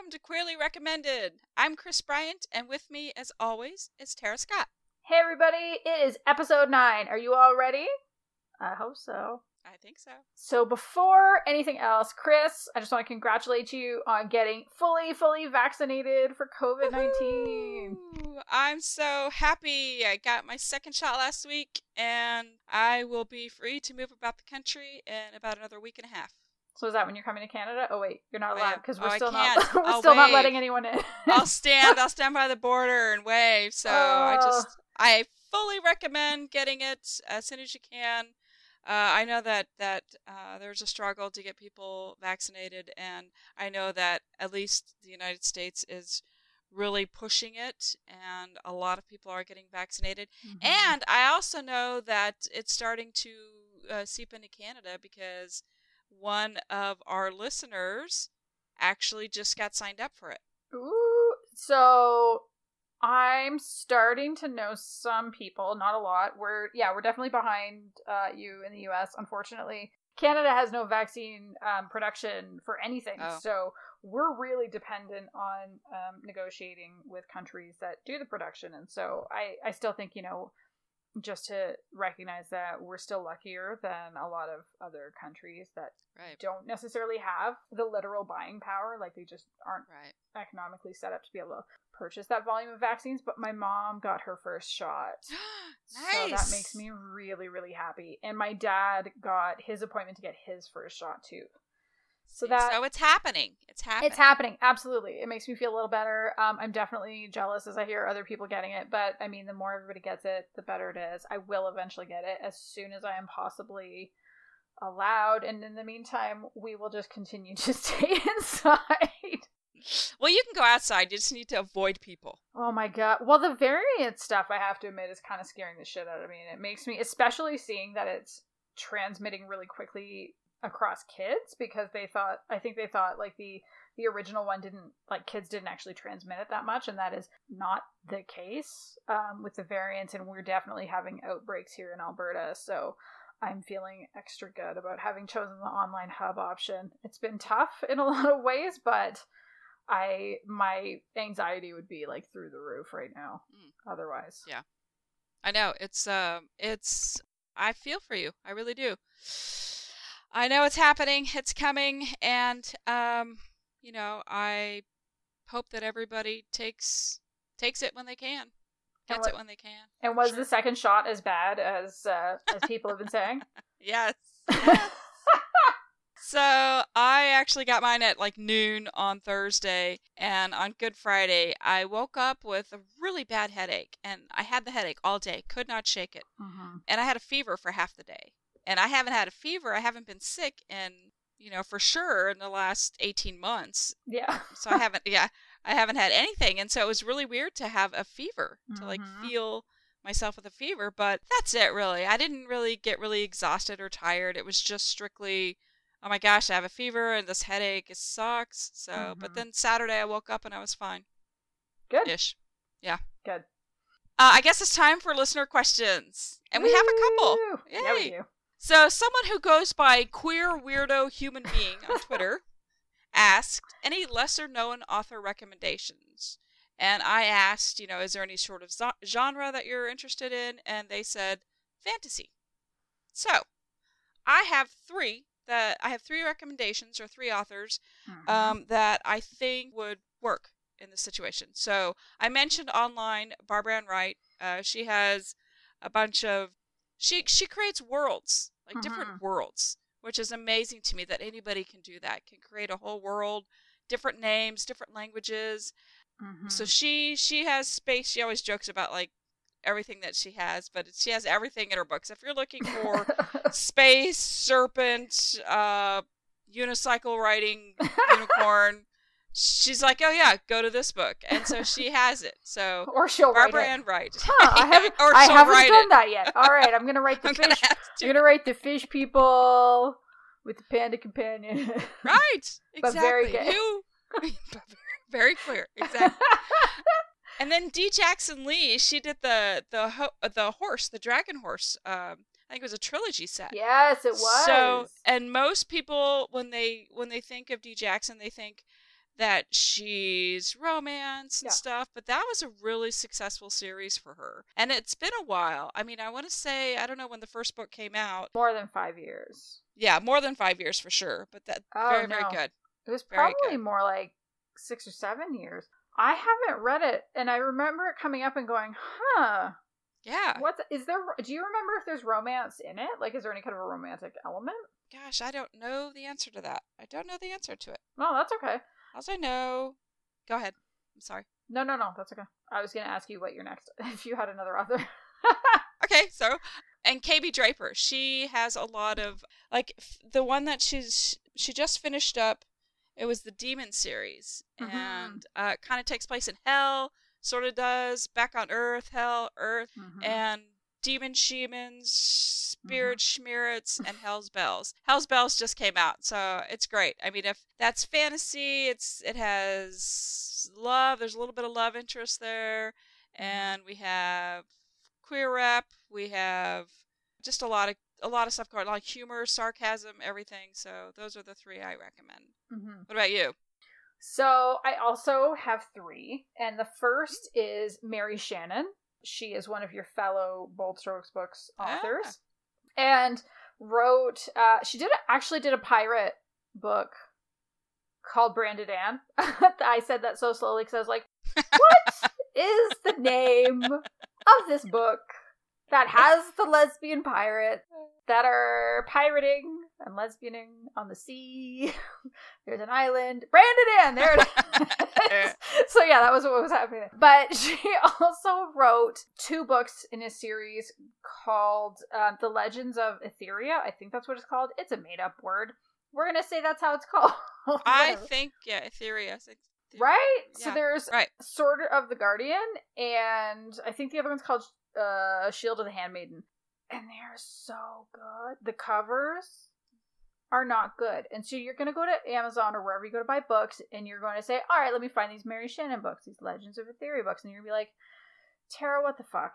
welcome to Queerly Recommended. I'm Chris Bryant, and with me, as always, is Tara Scott. Hey everybody, it is episode 9. Are you all ready? I hope so. I think so. So before anything else, Chris, I just want to congratulate you on getting fully, fully vaccinated for COVID 19. I'm so happy. I got my second shot last week, and I will be free to move about the country in about another week and a half. So is that when you're coming to Canada? Oh wait, you're not allowed because Oh, we're I still not we're I'll still not letting anyone in. I'll stand. I'll stand by the border and wave. So I Oh. just, I fully recommend getting it as soon as you can. Uh, I know that that uh, there's a struggle to get people vaccinated, and I know that at least the United States is really pushing it, and a lot of people are getting vaccinated. Mhm. And I also know that it's starting to uh, seep into Canada because one of our listeners actually just got signed up for it. Ooh, so I'm starting to know some people, not a lot. We're yeah, we're definitely behind uh, you in the U.S. Unfortunately, Canada has no vaccine um, production for anything, Oh. so we're really dependent on um, negotiating with countries that do the production. And so I I still think you know just to recognize that we're still luckier than a lot of other countries that Right. don't necessarily have the literal buying power like they just aren't Right. economically set up to be able to purchase that volume of vaccines, but my mom got her first shot. nice. So that makes me really, really happy. And my dad got his appointment to get his first shot too. So that so it's happening. It's happening. it's happening. Absolutely. It makes me feel a little better. Um, I'm definitely jealous as I hear other people getting it, but I mean, the more everybody gets it, the better it is. I will eventually get it as soon as I am possibly allowed. And in the meantime, we will just continue to stay inside. Well, you can go outside. You just need to avoid people. Oh my god. Well, the variant stuff, I have to admit, is kind of scaring the shit out of me. And it makes me, especially seeing that it's transmitting really quickly across kids because they thought, I think they thought like the the original one didn't like kids didn't actually transmit it that much, and that is not the case um, with the variant. And we're definitely having outbreaks here in Alberta, so. I'm feeling extra good about having chosen the online hub option. It's been tough in a lot of ways, but I my anxiety would be like through the roof right now. Mm. Otherwise, Yeah. I know it's um it's I feel for you. I really do. I know it's happening. It's coming, and um you know I hope that everybody takes takes it when they can, gets it when they can. and was Sure. the second shot as bad as uh, as people have been saying? Yes. So I actually got mine at like noon on Thursday, and on Good Friday I woke up with a really bad headache, and I had the headache all day, could not shake it, hmm and I had a fever for half the day. And I haven't had a fever, I haven't been sick in, you know, for sure in the last 18 months. Yeah. So I haven't, yeah, I haven't had anything, and so it was really weird to have a fever, to like Mhm. feel myself with a fever, but that's it really. I didn't really get really exhausted or tired. It was just strictly oh my gosh, I have a fever and this headache it sucks. So, but Mhm. then Saturday I woke up and I was fine Good. ish. Good. Uh, I guess it's time for listener questions. And we have a couple. Woo! Yeah, we do. So, someone who goes by queer weirdo human being on Twitter asked any lesser known author recommendations. And I asked, you know, is there any sort of zo- genre that you're interested in? And they said fantasy. So, I have three that I have three recommendations or three authors Mhm. um, that I think would work in this situation. So I mentioned online Barbara Ann Wright. Uh, she has a bunch of she she creates worlds like different worlds, which is amazing to me that anybody can do that. Can create a whole world, different names, different languages. Mhm. So she she has space. She always jokes about like everything that she has, but she has everything in her books. If you're looking for space serpent uh unicycle riding unicorn she's like oh yeah go to this book and so she has it so or she'll barbara write it. ann wright Huh, I haven't, or I haven't done it that yet. All right, I'm gonna write the i'm gonna fish. I'm to gonna write the fish people with the panda companion. right But very exactly good. you very clear exactly and then d jackson Leigh she did the the ho- the horse the dragon horse um I think it was a trilogy set. Yes, it was. So, and most people when they when they think of D Jackson, they think that she's romance and Yeah. stuff, but that was a really successful series for her. And it's been a while. I mean, I want to say I don't know when the first book came out. more than five years. Yeah, more than 5 years for sure, but that Oh, very very good. It was Very probably good. more like six or seven years. I haven't read it, and I remember it coming up and going, "Huh, Yeah. what is there? Do you remember if there's romance in it? Like, is there any kind of a romantic element? Gosh, I don't know the answer to that. I don't know the answer to it. No, that's okay. As I know, go ahead. I'm sorry. No, no, no, that's okay. I was gonna ask you what your next, if you had another author. Okay, so and KB Draper, she has a lot of like f- the one that she's she just finished up. It was the Demon series, Mhm. and uh, it kind of takes place in hell. Sort of does back on Earth, hell, Earth, Mhm. and demon shamans, spirit schmirits, and Hell's Bells. Hell's Bells just came out, so it's great. I mean, if that's fantasy, it's it has love. There's a little bit of love interest there, and we have queer rep. We have just a lot of a lot of stuff going, on, like humor, sarcasm, everything. So those are the three I recommend. Mhm. What about you? So I also have three, and the first is Merry Shannon. She is one of your fellow Bold Strokes books Ah. authors, and wrote. Uh, she did actually did a pirate book called Branded Ann. I said that so slowly because I was like, "What is the name of this book that has the lesbian pirate that are pirating and lesbianing on the sea. There's an island. Branded Ann. There it is. so yeah, that was what was happening. But she also wrote two books in a series called um, The Legends of Ithyria. I think that's what it's called. It's a made up word. We're gonna say that's how it's called. I think yeah, Ithyria. Right? So there's right. Sword of the Guardian, and I think the other one's called uh, Shield of the Handmaiden. And they're so good. The covers are not good. And so you're going to go to Amazon or wherever you go to buy books, and you're going to say, all right, let me find these Merry Shannon books, these Legends of Ithyria books. And you're going to be like, Tara, what the fuck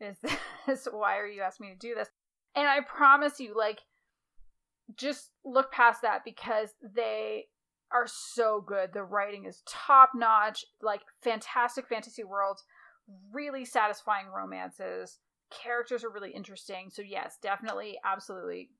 is this? Why are you asking me to do this? And I promise you, like, just look past that because they are so good. The writing is top notch, like fantastic fantasy worlds, really satisfying romances. Characters are really interesting. So yes, definitely, absolutely,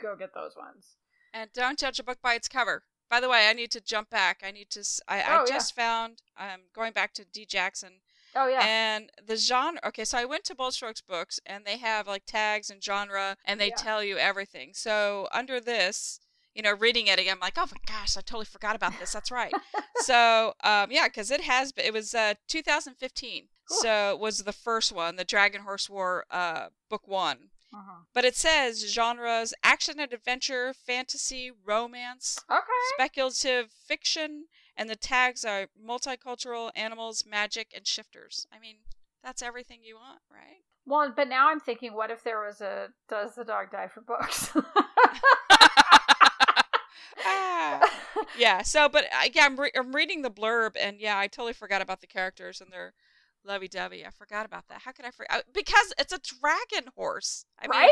go get those ones. And don't judge a book by its cover. By the way, I need to jump back. I need to. I, Oh, I yeah. just found. I'm going back to D. Jackson. Oh yeah, And the genre. Okay, so I went to Bold Strokes books, and they have like tags and genre, and they Yeah. tell you everything. So under this, you know, reading it again, I'm like, oh my gosh, I totally forgot about this. That's right. so um, yeah, because it has. It was uh, 2015. Cool. So it was the first one, the Dragon Horse War uh, book one. Uh-huh. But it says genres action and adventure, fantasy, romance, okay. speculative fiction, and the tags are multicultural, animals, magic, and shifters. I mean, that's everything you want, right? Well, but now I'm thinking, what if there was a "Does the dog die for books"? Ah. yeah, so, but I, yeah, I'm, re- I'm reading the blurb, and yeah, I totally forgot about the characters and their lovey dovey. I forgot about that. How could I forget? Uh, because it's a dragon horse. I mean, right?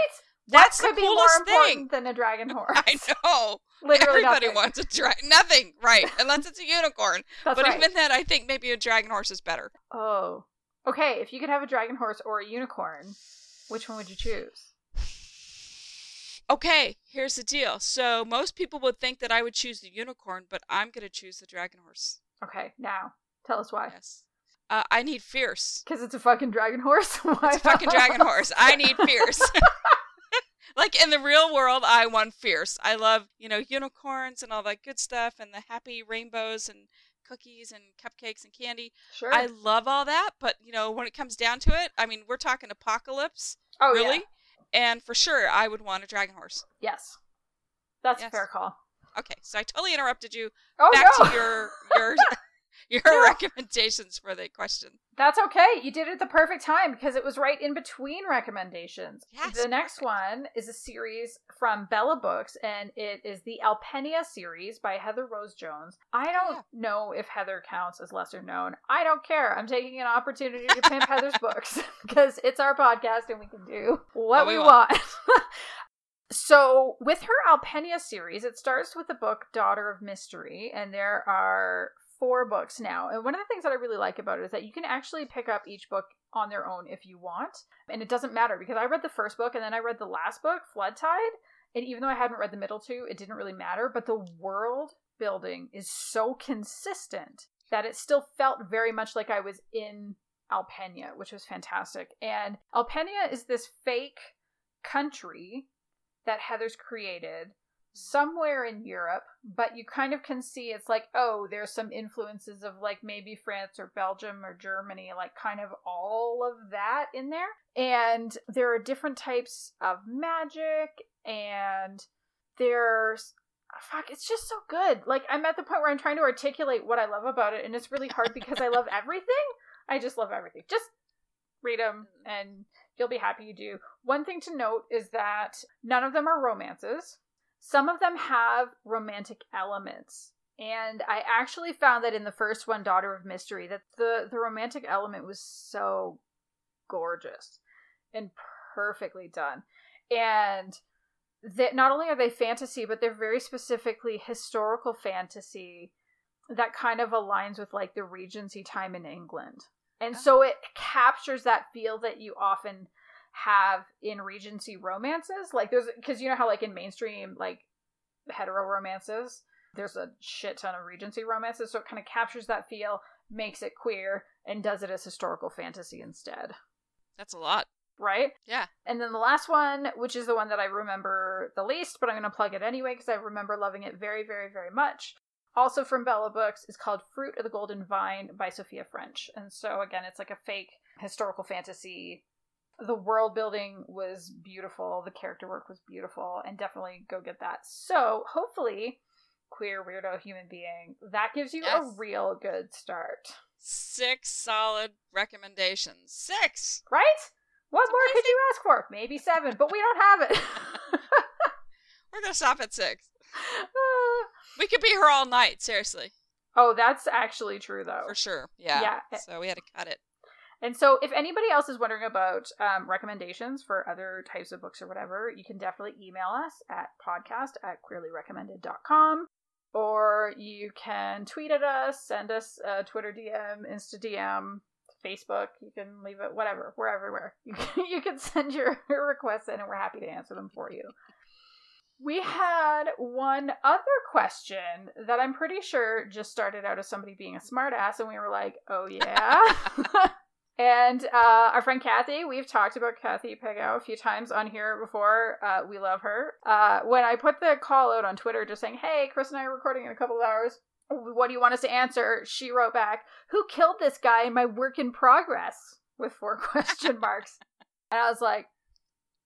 that's that could the be more coolest important thing. than a dragon horse. I know. Literally Everybody nothing. wants a dragon. Nothing, right? Unless it's a unicorn. But right. even then, I think maybe a dragon horse is better. Oh. Okay, if you could have a dragon horse or a unicorn, which one would you choose? Okay, here's the deal. So most people would think that I would choose the unicorn, but I'm gonna choose the dragon horse. Okay, now tell us why. Yes. Uh, I need fierce. Because it's a fucking dragon horse. Why It's a fucking dragon horse. I need fierce. like in the real world, I want fierce. I love, you know, unicorns and all that good stuff and the happy rainbows and cookies and cupcakes and candy. Sure. I love all that, but you know, when it comes down to it, I mean, we're talking apocalypse, oh really? yeah. And for sure, I would want a dragon horse. Yes. That's Yes. a fair call. Okay, so I totally interrupted you. Oh Back no. to your your your No. recommendations for the question. That's okay. You did it at the perfect time because it was right in between recommendations. Yes, the next perfect. one is a series from Bella Books, and it is the Alpenia series by Heather Rose Jones. I don't Yeah. know if Heather counts as lesser known. I don't care. I'm taking an opportunity to pimp Heather's books because it's our podcast and we can do what What we we want. want. So, with her Alpenia series, it starts with the book Daughter of Mystery, and there are four books now. And one of the things that I really like about it is that you can actually pick up each book on their own if you want. And it doesn't matter because I read the first book and then I read the last book, Flood Tide. And even though I hadn't read the middle two, it didn't really matter. But the world building is so consistent that it still felt very much like I was in Alpenia, which was fantastic. And Alpenia is this fake country that Heather's created somewhere in Europe, but you kind of can see it's like, oh, there's some influences of like maybe France or Belgium or Germany, like kind of all of that in there. And there are different types of magic, and there's fuck, it's just so good. Like I'm at the point where I'm trying to articulate what I love about it, and it's really hard because I love everything. I just love everything. Just read them and you'll be happy you do. One thing to note is that none of them are romances. Some of them have romantic elements. And I actually found that in the first one, Daughter of Mystery, that the, the romantic element was so gorgeous and perfectly done. And that not only are they fantasy, but they're very specifically historical fantasy that kind of aligns with like the Regency time in England. And Oh. so it captures that feel that you often have in Regency romances. Like there's because you know how like in mainstream like hetero romances, there's a shit ton of Regency romances, so it kind of captures that feel, makes it queer, and does it as historical fantasy instead. That's a lot. Right? Yeah. And then the last one, which is the one that I remember the least, but I'm going to plug it anyway because I remember loving it very, very, very much. Also from Bella Books is called Fruit of the Golden Vine by Sophia French. And so again, it's like a fake historical fantasy. The world building was beautiful, the character work was beautiful, and definitely go get that. So hopefully, queer weirdo human being, that gives you a real good start. Six solid recommendations. Six. Right? What more could you ask for? Maybe seven, but we don't have it. We're gonna stop at six. Uh, we could be here all night. Seriously, oh, that's actually true though. for sure. Yeah. Yeah. Eh so we had to cut it. And so, if anybody else is wondering about um, recommendations for other types of books or whatever, you can definitely email us at podcast at queerlyrecommended.com. Or you can tweet at us, send us a Twitter DM, Insta DM, Facebook. You can leave it, whatever. We're everywhere. You can, you can send your requests in, and we're happy to answer them for you. We had one other question that I'm pretty sure just started out as somebody being a smartass, and we were like, oh, yeah. And uh, our friend Cathy, we've talked about Cathy Pegau a few times on here before. Uh, we love her. Uh, when I put the call out on Twitter just saying, hey, Chris and I are recording in a couple of hours. What do you want us to answer? She wrote back, who killed this guy in my work in progress? With four question marks. And I was like,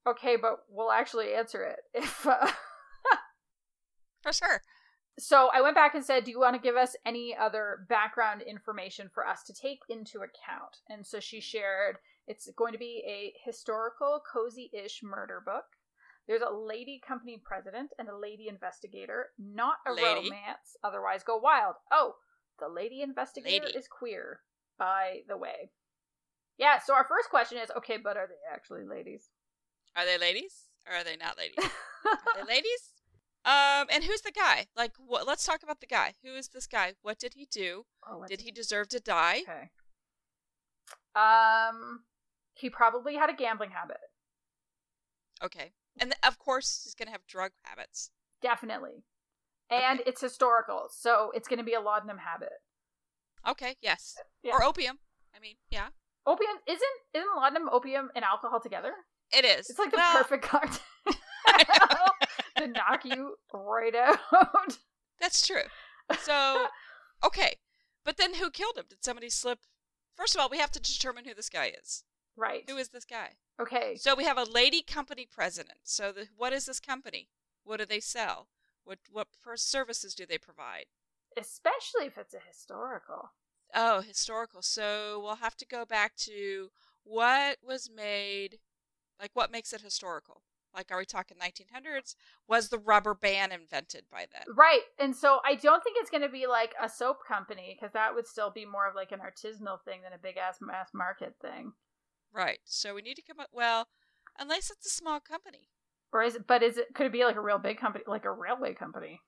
okay, but we'll actually answer it. If uh, For sure. So I went back and said, Do you want to give us any other background information for us to take into account? And so she shared it's going to be a historical, cozy ish murder book. There's a lady company president and a lady investigator, not a Lady. romance, otherwise go wild. Oh, the lady investigator Lady. is queer, by the way. Yeah, so our first question is okay, but are they actually ladies? Are they ladies or are they not ladies? Are they ladies? Um, and who's the guy? Like, what? Let's talk about the guy. Who is this guy? What did he do? Oh, Did he deserve to die? Okay. Um, he probably had a gambling habit. Okay. And of course, he's gonna have drug habits. Definitely. And Okay. it's historical, so it's going to be a laudanum habit. Okay. Yes. Yeah. Or opium. I mean, yeah, Opium isn't isn't laudanum, opium, and alcohol together? it is. It's like the Well, perfect cocktail to knock you right out. That's true. So, okay. But then who killed him? Did somebody slip? First of all, we have to determine who this guy is. right. Who is this guy? Okay. So we have a lady company president. So the, what is this company? What do they sell? What what services do they provide? Especially if it's a historical. Oh, historical. So we'll have to go back to what was made, like what makes it historical. Like, are we talking 1900s? Was the rubber band invented by then? Right. And so I don't think it's going to be like a soap company because that would still be more of like an artisanal thing than a big ass mass market thing. Right. So we need to come up. Well, unless it's a small company. Or is it? But is it? Could it be like a real big company, like a railway company?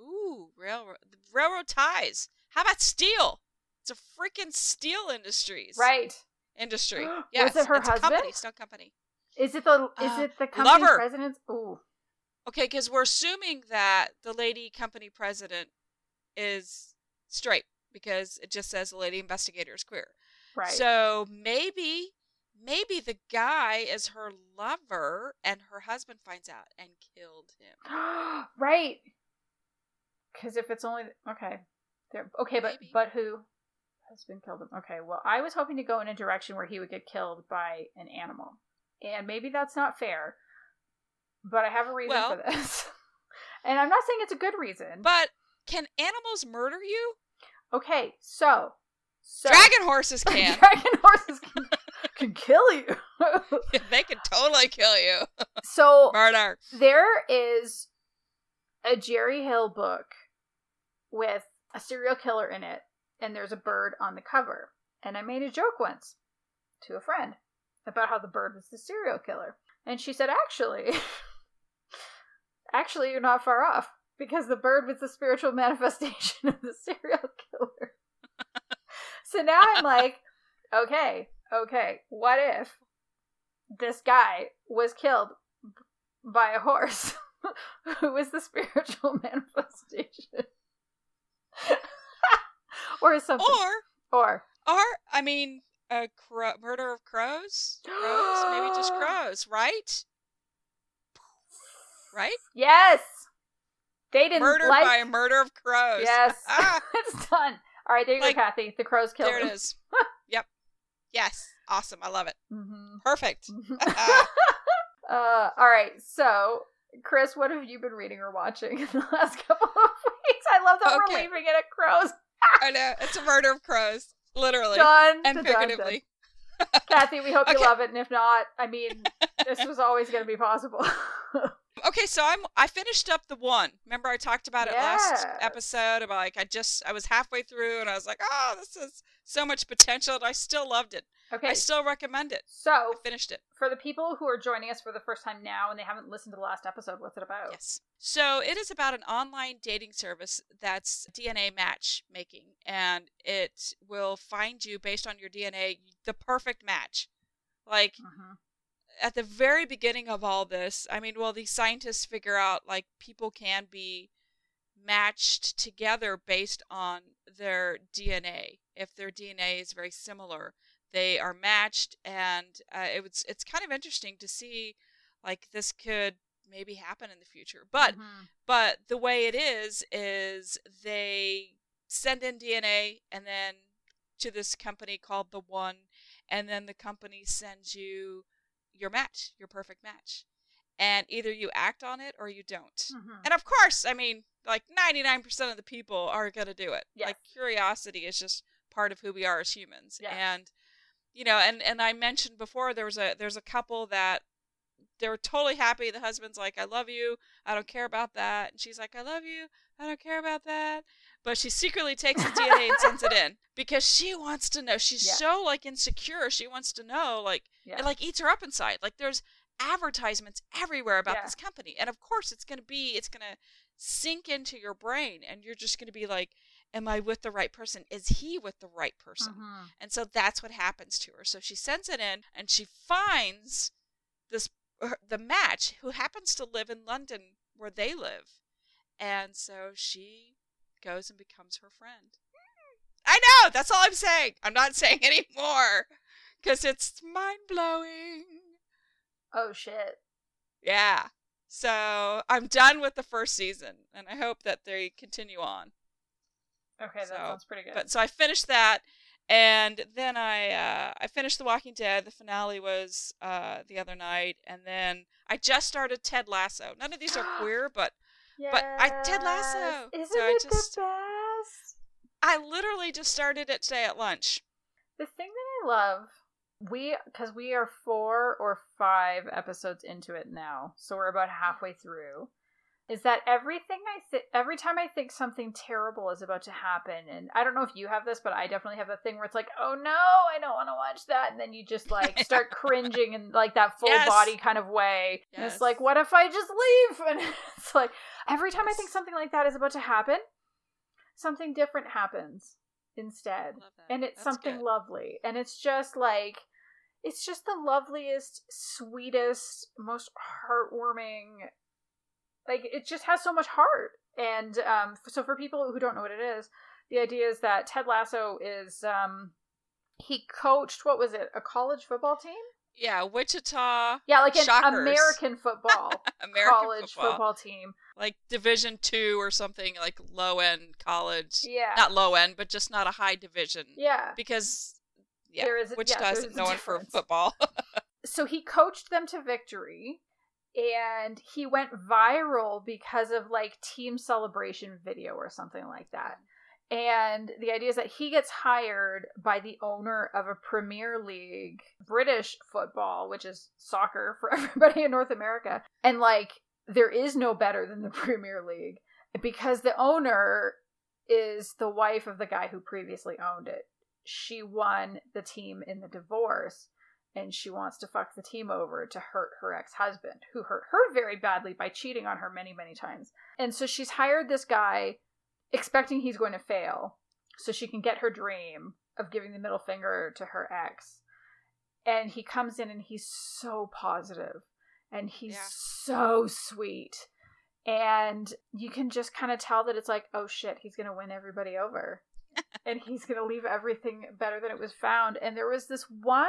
Ooh, railroad railroad ties. How about steel? It's a freaking steel industries. Right. Industry. Was Yes. it her it's a husband? company, steel company. Is it the? Is Uh, it the company lover. president's? Ooh. Okay, because we're assuming that the lady company president is straight because it just says the lady investigator is queer. Right. So maybe, maybe the guy is her lover and her husband finds out and killed him. right. Because if it's only okay, there. Okay, but Maybe. but who has been killed? Him? Okay. Well, I was hoping to go in a direction where he would get killed by an animal, and maybe that's not fair. But I have a reason Well- for this, and I'm not saying it's a good reason. But can animals murder you? okay, so so Dragon horses can. dragon horses can, can kill you. they can totally kill you. so Murder. there is a Gerri Hill book with a serial killer in it, and there's a bird on the cover. And I made a joke once to a friend about how the bird was the serial killer. And she said, actually, actually, you're not far off because the bird was the spiritual manifestation of the serial killer. so now I'm like, okay, okay, what if this guy was killed by a horse who was the spiritual manifestation? or something. Or, Or, or I mean, a crow, murder of crows. Crows, maybe just crows, right? Right? yes! They didn't Murdered like. by a murder of crows. Yes. Ah, it's done. All right, there you Like, go, Cathy. The crows killed there him. it is. yep. Yes. Awesome. I love it. Mhm. Perfect. uh, all right, so Chris, what have you been reading or watching in the last couple of weeks? I love that we're leaving it at crows. I know. It's a murder of crows. Literally. Done. and done. figuratively. Cathy, we hope you love it, and if not, I mean, this was always going to be possible. Okay, so I'm I finished up the one. Remember I talked about it last episode about like I just I was halfway through and I was like, "Oh, this is so much potential." And I still loved it. Okay, I still recommend it. so I finished it. for the people who are joining us for the first time now and they haven't listened to the last episode, what's it about? Yes. So it is about an online dating service that's DNA matchmaking, and it will find you based on your DNA the perfect match. Like hmm at the very beginning of all this, I mean, well, these scientists figure out like people can be matched together based on their DNA. If their DNA is very similar, they are matched, and uh, it was it's kind of interesting to see like this could maybe happen in the future. But Mhm. but the way it is is they send in DNA and then to this company called the One, and then the company sends you your match, your perfect match, and either you act on it or you don't. Mhm. And of course, I mean, like ninety nine percent of the people are gonna do it. Yes. Like curiosity is just part of who we are as humans, Yes. and you know, and and I mentioned before there was a there's a couple that they were totally happy. The husband's like, "I love you. I don't care about that," and she's like, "I love you. I don't care about that." But she secretly takes the DNA and sends it in because she wants to know. She's Yeah. so like insecure. She wants to know. Like Yeah. it like eats her up inside. Like there's advertisements everywhere about Yeah. this company, and of course it's gonna be it's gonna sink into your brain, and you're just gonna be like, "Am I with the right person? Is he with the right person?" Mhm. And so that's what happens to her. So she sends it in and she finds this the match who happens to live in London where they live. And so she goes and becomes her friend. I know, that's all I'm saying. I'm not saying any more cuz it's mind-blowing. Oh shit. Yeah. So, I'm done with the first season and I hope that they continue on. Okay, that sounds pretty good. But so I finished that, and then I uh, I finished The Walking Dead. The finale was uh, the other night, and then I just started Ted Lasso. None of these are queer, but but I- Ted Lasso. Isn't So I it just- the best? I literally just started it today at lunch. The thing that I love, we because we are four or five episodes into it now, so we're about halfway through. Is that everything I think every time I think something terrible is about to happen, and I don't know if you have this, but I definitely have the thing where it's like, oh no, I don't want to watch that, and then you just like start cringing in like that full Yes. body kind of way. And it's like, what if I just leave? And it's like every time I think something like that is about to happen, something different happens instead and it's That's something good. lovely and it's just like it's just the loveliest sweetest most heartwarming like it just has so much heart and um so for people who don't know what it is the idea is that ted lasso is um he coached what was it a college football team Yeah, Wichita, yeah like an Shockers. american football American college football. football team like Division two or something, like low end college. yeah Not low end, but just not a high division. yeah Because yeah, There is a- yeah, Wichita there's isn't known for football. so he coached them to victory and he went viral because of like team celebration video or something like that. And the idea is that he gets hired by the owner of a premier league british football which is soccer for everybody in north america. And like there is no better than the premier league because the owner is the wife of the guy who previously owned it. She won the team in the divorce and she wants to fuck the team over to hurt her ex-husband who hurt her very badly by cheating on her many many times. And so she's hired this guy expecting he's going to fail so she can get her dream of giving the middle finger to her ex. And he comes in and he's so positive and he's Yeah. so sweet. And you can just kind of tell that it's like oh shit he's going to win everybody over. And he's going to leave everything better than it was found. And there was this one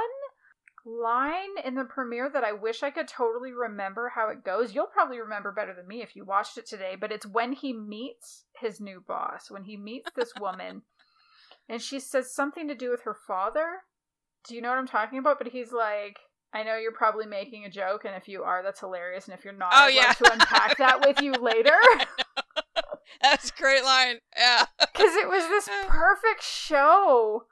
line in the premiere that I wish I could totally remember how it goes. You'll probably remember better than me if you watched it today, but it's when he meets his new boss, when he meets this woman, and she says something to do with her father. Do you know what I'm talking about? But he's like, I know you're probably making a joke, and if you are, that's hilarious. And if you're not, Oh, I'd yeah. love to unpack that with you later. That's a great line. Yeah. Because it was this perfect show.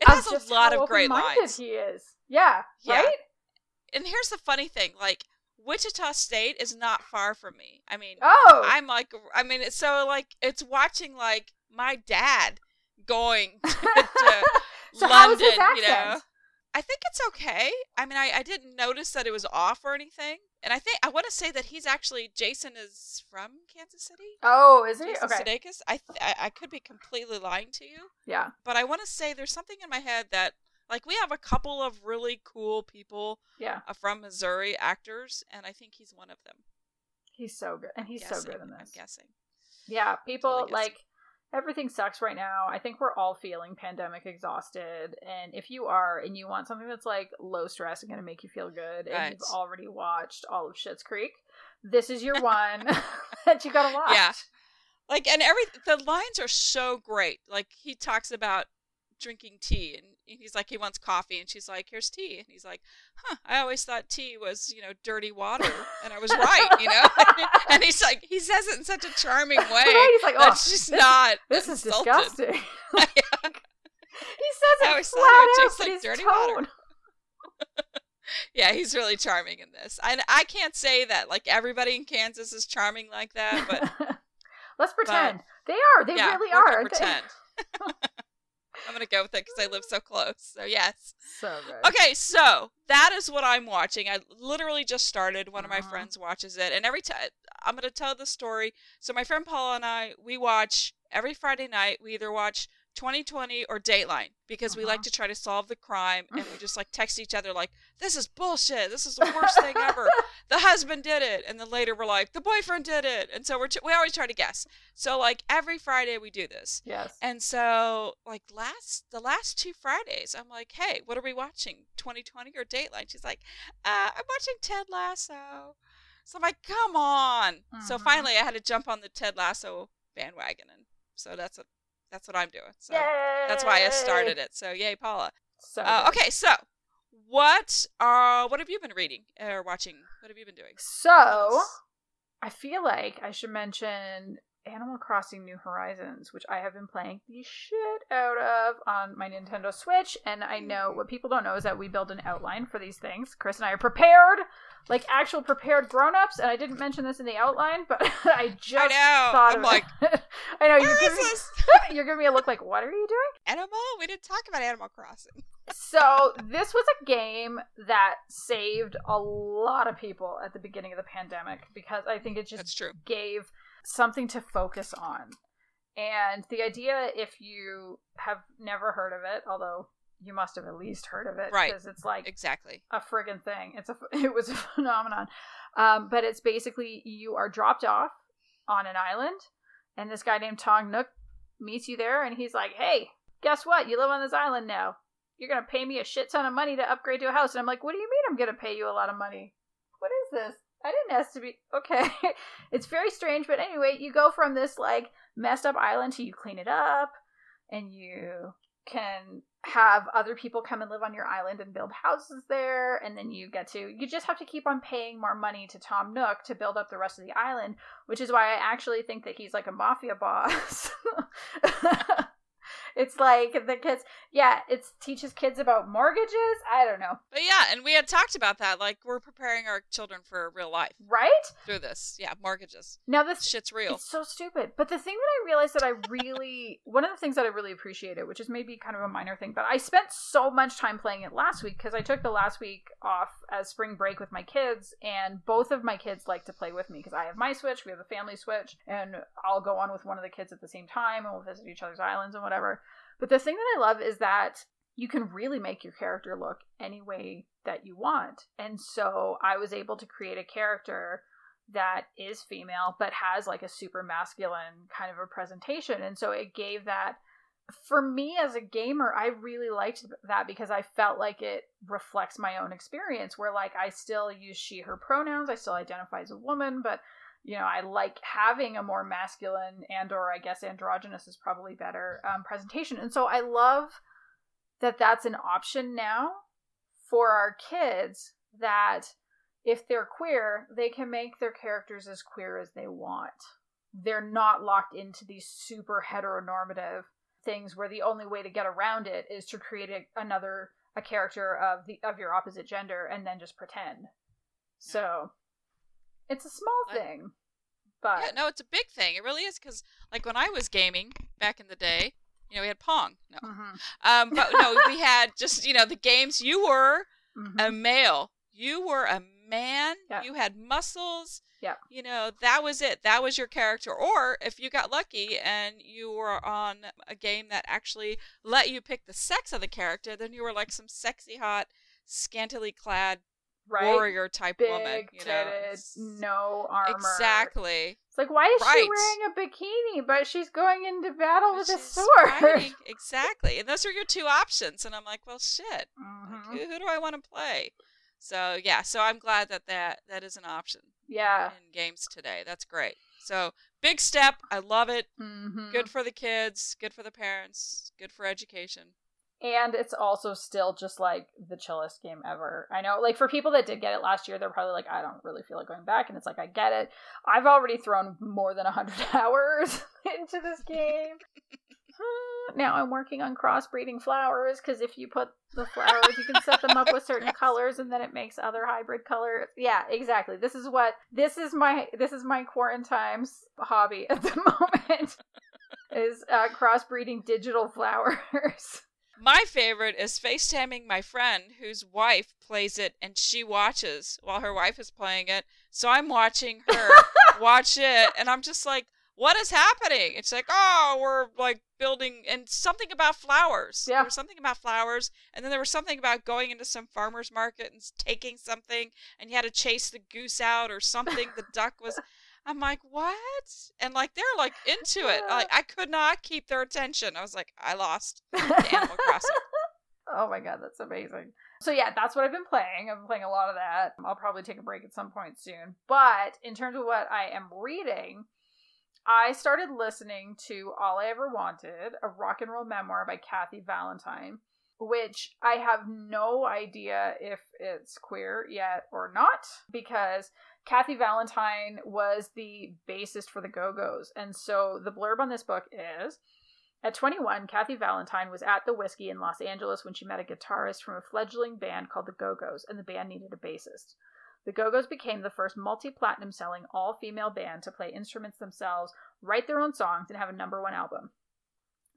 It has a lot of great lines. He is. Yeah. Yeah. Right? And here's the funny thing, like Wichita State is not far from me. I mean, Oh. I'm like I mean, it's so like it's watching like my dad going to, to So London, you know. I think it's okay. I mean, I, I didn't notice that it was off or anything. And I think I want to say that he's actually Jason is from Kansas City. oh, is he? Jason Okay. Sudeikis. I, th- I I could be completely lying to you, Yeah. but I want to say there's something in my head that like we have a couple of really cool people Yeah. uh, from Missouri actors, and I think he's one of them. He's so good. And he's so good in this. I'm guessing. Yeah, people guessing. like everything sucks right now. I think we're all feeling pandemic exhausted. And if you are and you want something that's like low stress and gonna make you feel good, and you've already watched all of Schitt's Creek, this is your one that you gotta watch. Yeah. Like, and every the lines are so great. Like he talks about drinking tea, and he's like he wants coffee, and she's like, "Here's tea," and he's like, "Huh? I always thought tea was you know dirty water, and I was right, you know." and he's like, he says it in such a charming way Right? He's like, oh, that's just not. this is insulted. disgusting. Yeah. he says I it always thought flat it out, tastes like dirty tone. water. Yeah, he's really charming in this. I I can't say that like everybody in Kansas is charming like that, but Let's pretend they are. They yeah, really are. they? pretend. Gonna go with it because I live so close. So yes. So good. Okay, so that is what I'm watching. I literally just started. One of my Uh-huh. friends watches it, and every time I'm gonna tell the story. So my friend Paula and I, we watch every Friday night. We either watch 2020 or Dateline because we like Uh-huh. to try to solve the crime, and we just like text each other like, "This is bullshit. This is the worst thing ever. The husband did it," and then later we're like, "The boyfriend did it," and so we're t- we always try to guess. So like every Friday we do this. Yes. And so, like last the last two Fridays, I'm like, "Hey, what are we watching? 2020 or Dateline?" She's like, uh, "I'm watching Ted Lasso." So I'm like, "Come on!" So Mhm. finally, I had to jump on the Ted Lasso bandwagon, and so that's what that's what I'm doing. So Yay! that's why I started it. So yay, Paula. So Uh, okay, so what uh what have you been reading or watching? What have you been doing? So I feel like I should mention Animal Crossing New Horizons, which I have been playing the shit out of on my Nintendo Switch. And I know what people don't know is that we build an outline for these things. Chris and I are prepared, like actual prepared grown ups. And I didn't mention this in the outline, but I just I know. thought I'm of like, it. I know you're giving, me, you're giving me a look like, what are you doing? Animal? We didn't talk about Animal Crossing. so this was a game that saved a lot of people at the beginning of the pandemic because I think it just gave something to focus on. And the idea, if you have never heard of it, although you must have at least heard of it, Right. Because it's like Exactly. a friggin' thing. It's a it was a phenomenon. Um, but it's basically you are dropped off on an island, and this guy named Tom Nook meets you there, and he's like, "Hey, guess what? You live on this island now. You're gonna pay me a shit ton of money to upgrade to a house." And I'm like, "What do you mean I'm gonna pay you a lot of money? What is this? I didn't ask to be okay." it's very strange, but anyway, you go from this like messed up island to you clean it up, and you can have other people come and live on your island and build houses there and then you get to you just have to keep on paying more money to Tom Nook to build up the rest of the island which is why I actually think that he's like a mafia boss it's like the kids yeah it teaches kids about mortgages I don't know But yeah, and we had talked about that. Like, we're preparing our children for real life right through this. Yeah, mortgages. now this Shit's real. It's so stupid. But the thing that I realized that I really, one of the things that I really appreciated, which is maybe kind of a minor thing, but I spent so much time playing it last week because I took the last week off as spring break with my kids, and both of my kids like to play with me because I have my Switch, we have a family Switch, and I'll go on with one of the kids at the same time and we'll visit each other's islands and whatever. But the thing that I love is that you can really make your character look any way that you want. And so I was able to create a character that is female but has like a super masculine kind of a presentation and so it gave that for me as a gamer i really liked that because i felt like it reflects my own experience where like i still use she her pronouns i still identify as a woman but you know i like having a more masculine and or i guess androgynous is probably better um, presentation and so i love that that's an option now for our kids that if they're queer, they can make their characters as queer as they want. They're not locked into these super heteronormative things where the only way to get around it is to create a, another a character of the of your opposite gender and then just pretend. So it's a small I- thing, but Yeah, no, it's a big thing. It really is because, like, when I was gaming back in the day, you know, we had Pong. No, Mhm, um, but no, we had just you know the games. You were mhm. a male. You were a man. Yeah. You had muscles. Yeah. You know, that was it. That was your character. Or if you got lucky and you were on a game that actually let you pick the sex of the character, then you were like some sexy, hot, scantily clad right, warrior type big woman. You know, titted, no armor. Exactly. It's like why is Right. she wearing a bikini but she's going into battle with a sword? fighting- Exactly. And those are your two options. And I'm like, well, shit. Like, Mhm. who, who do I want to play? So yeah, so I'm glad that that, that is an option Yeah. in games today. That's great. So big step. I love it. Mhm. Good for the kids. Good for the parents. Good for education. And it's also still just like the chillest game ever. I know, like for people that did get it last year, they're probably like, I don't really feel like going back. And it's like, I get it. I've already thrown more than 100 hours into this game. Now I'm working on crossbreeding flowers because if you put the flowers, you can set them up with certain colors and then it makes other hybrid colors. Yeah, exactly. This is what this is my this is my quarantine's hobby at the moment is uh, crossbreeding digital flowers. My favorite is FaceTiming my friend whose wife plays it and she watches while her wife is playing it. So I'm watching her watch it and I'm just like, what is happening? It's like, oh, we're like building and something about flowers. Yeah. There was something about flowers and then there was something about going into some farmer's market and taking something and you had to chase the goose out or something. the duck was. I'm like, what? And like they're like into it. Like I could not keep their attention. I was like, I lost Animal Crossing. Oh my god, that's amazing. So yeah, that's what I've been playing. I've been playing a lot of that. I'll probably take a break at some point soon. But in terms of what I am reading, I started listening to All I Ever Wanted, a rock and roll memoir by Kathy Valentine, which I have no idea if it's queer yet or not, because Kathy Valentine was the bassist for the Go Go's. And so the blurb on this book is At 21, Kathy Valentine was at the Whisky in Los Angeles when she met a guitarist from a fledgling band called the Go Go's, and the band needed a bassist. The Go Go's became the first multi platinum selling all female band to play instruments themselves, write their own songs, and have a number one album.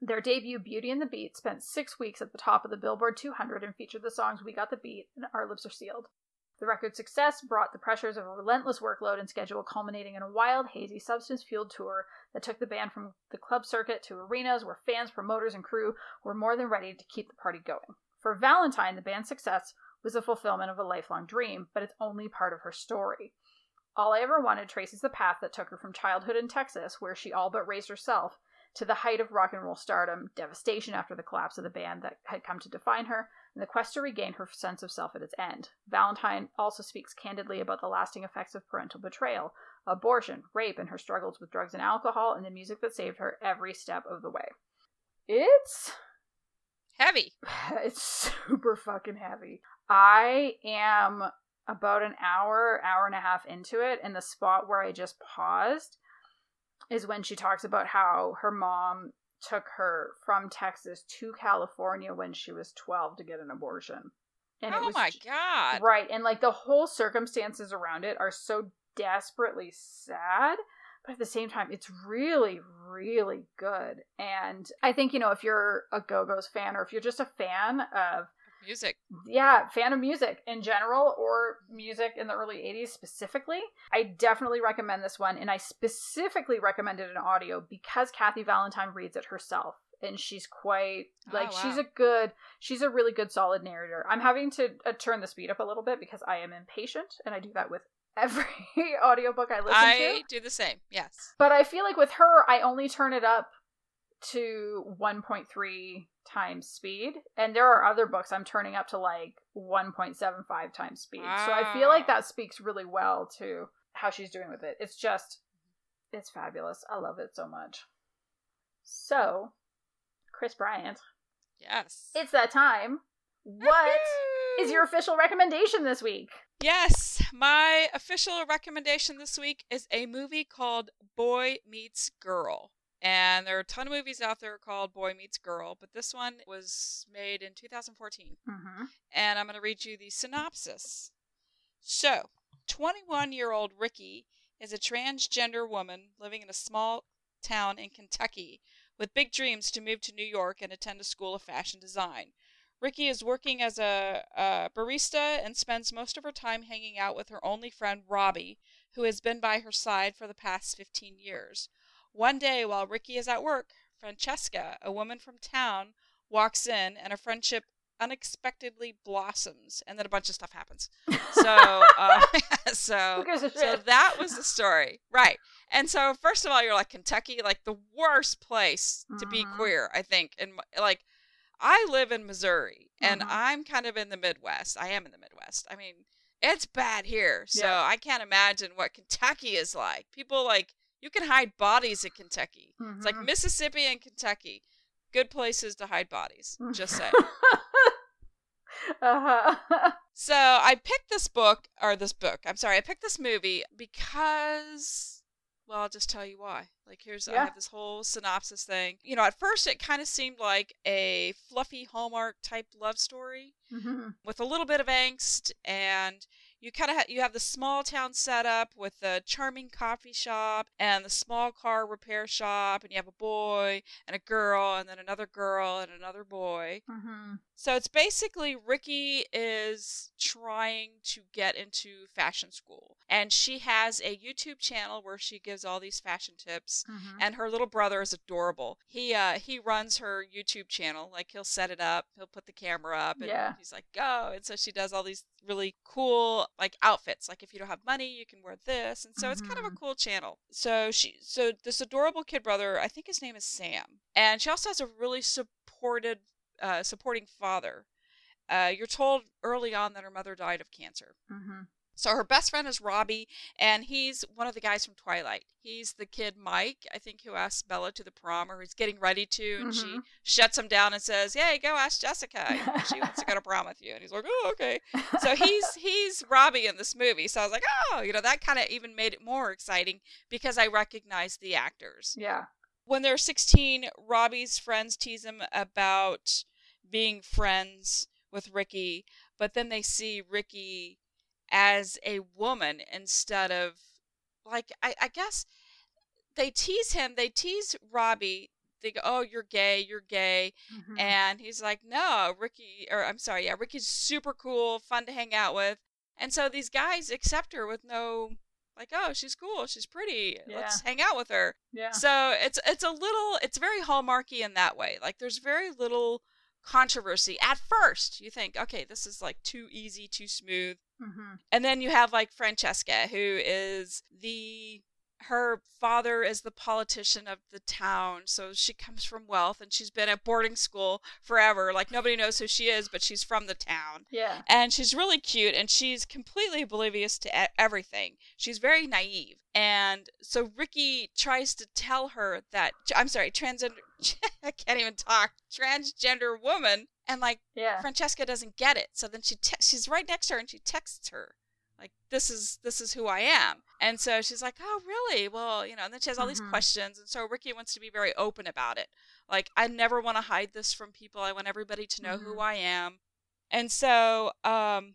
Their debut, Beauty and the Beat, spent six weeks at the top of the Billboard 200 and featured the songs We Got the Beat and Our Lips Are Sealed. The record's success brought the pressures of a relentless workload and schedule culminating in a wild, hazy, substance fueled tour that took the band from the club circuit to arenas where fans, promoters, and crew were more than ready to keep the party going. For Valentine, the band's success was the fulfillment of a lifelong dream, but it's only part of her story. All I ever wanted traces the path that took her from childhood in Texas, where she all but raised herself, to the height of rock and roll stardom, devastation after the collapse of the band that had come to define her, and the quest to regain her sense of self at its end. Valentine also speaks candidly about the lasting effects of parental betrayal, abortion, rape, and her struggles with drugs and alcohol, and the music that saved her every step of the way. It's heavy. It's super fucking heavy. I am about an hour, hour and a half into it, and the spot where I just paused is when she talks about how her mom took her from Texas to California when she was 12 to get an abortion. And oh it was my god. Right, and like the whole circumstances around it are so desperately sad, but at the same time it's really really good. And I think, you know, if you're a Go-Go's fan or if you're just a fan of music. Yeah, fan of music in general or music in the early 80s specifically. I definitely recommend this one and I specifically recommend it in audio because Kathy Valentine reads it herself and she's quite like oh, wow. she's a good she's a really good solid narrator. I'm having to uh, turn the speed up a little bit because I am impatient and I do that with every audiobook I listen I to. I do the same. Yes. But I feel like with her I only turn it up to 1.3 times speed. And there are other books i'm turning up to like 1.75 times speed. Wow. so i feel like that speaks really well to how she's doing with it. It's just it's fabulous. I love it so much. So chris bryant. Yes. It's that time. What is your official recommendation this week? Yes. My official recommendation this week is a movie called boy meets girl and there are a ton of movies out there called Boy Meets Girl, but this one was made in 2014. Mm-hmm. And I'm going to read you the synopsis. So, 21 year old Ricky is a transgender woman living in a small town in Kentucky with big dreams to move to New York and attend a school of fashion design. Ricky is working as a, a barista and spends most of her time hanging out with her only friend Robbie, who has been by her side for the past 15 years. One day, while Ricky is at work, Francesca, a woman from town, walks in, and a friendship unexpectedly blossoms, and then a bunch of stuff happens. So, uh, so, so that was the story, right? And so, first of all, you're like Kentucky, like the worst place to be mm-hmm. queer, I think. And like, I live in Missouri, and mm-hmm. I'm kind of in the Midwest. I am in the Midwest. I mean, it's bad here, so yeah. I can't imagine what Kentucky is like. People like you can hide bodies in Kentucky. Mm-hmm. It's like mm-hmm. Mississippi and Kentucky. Good places to hide bodies. Just say. uh-huh. so I picked this book, or this book, I'm sorry, I picked this movie because, well, I'll just tell you why. Like, here's, yeah. I have this whole synopsis thing. You know, at first it kind of seemed like a fluffy Hallmark type love story mm-hmm. with a little bit of angst and you kind of ha- you have the small town setup with the charming coffee shop and the small car repair shop, and you have a boy and a girl, and then another girl and another boy. Mm-hmm. So it's basically Ricky is trying to get into fashion school, and she has a YouTube channel where she gives all these fashion tips. Mm-hmm. And her little brother is adorable. He uh he runs her YouTube channel. Like he'll set it up, he'll put the camera up, and yeah. he's like, "Go!" And so she does all these really cool like outfits. Like if you don't have money, you can wear this, and so mm-hmm. it's kind of a mm-hmm. cool channel. So she, so this adorable kid brother, I think his name is Sam, and she also has a really supported, uh, supporting father. Uh, you're told early on that her mother died of cancer. Mm-hmm. So her best friend is Robbie, and he's one of the guys from Twilight. He's the kid Mike, I think, who asks Bella to the prom, or he's getting ready to, and Mhm. she shuts him down and says, "Hey, go ask Jessica. She wants to go to prom with you." And he's like, "Oh, okay." So he's he's Robbie in this movie. So I was like, "Oh, you know, that kind of even made it more exciting because I recognized the actors." yeah. when they're 16, Robbie's friends tease him about being friends with Ricky, but then they see Ricky as a woman instead of like I, I guess they tease him, they tease Robbie. They go, "Oh, you're gay, you're gay," Mhm. and he's like, "No, Ricky, or I'm sorry, yeah, Ricky's super cool, fun to hang out with." And so these guys accept her with no, like, "Oh, she's cool, she's pretty, let's hang out with her." yeah. So it's it's a little it's very hallmarky in that way. Like there's very little controversy at first. You think, okay, this is like too easy, too smooth. Hmm And then you have like Francesca, who is the her father is the politician of the town, so she comes from wealth and she's been at boarding school forever. Like nobody knows who she is, but she's from the town Yeah. and she's really cute and she's completely oblivious to everything she's very naive and so ricky tries to tell her that i'm sorry transgender i can't even talk transgender woman and like Yeah. francesca doesn't get it so then she te- she's right next to her and she texts her like this is this is who i am and so she's like oh really well you know and then she has all these Mhm. questions and so ricky wants to be very open about it like i never want to hide this from people i want everybody to know who Mhm. i am and so um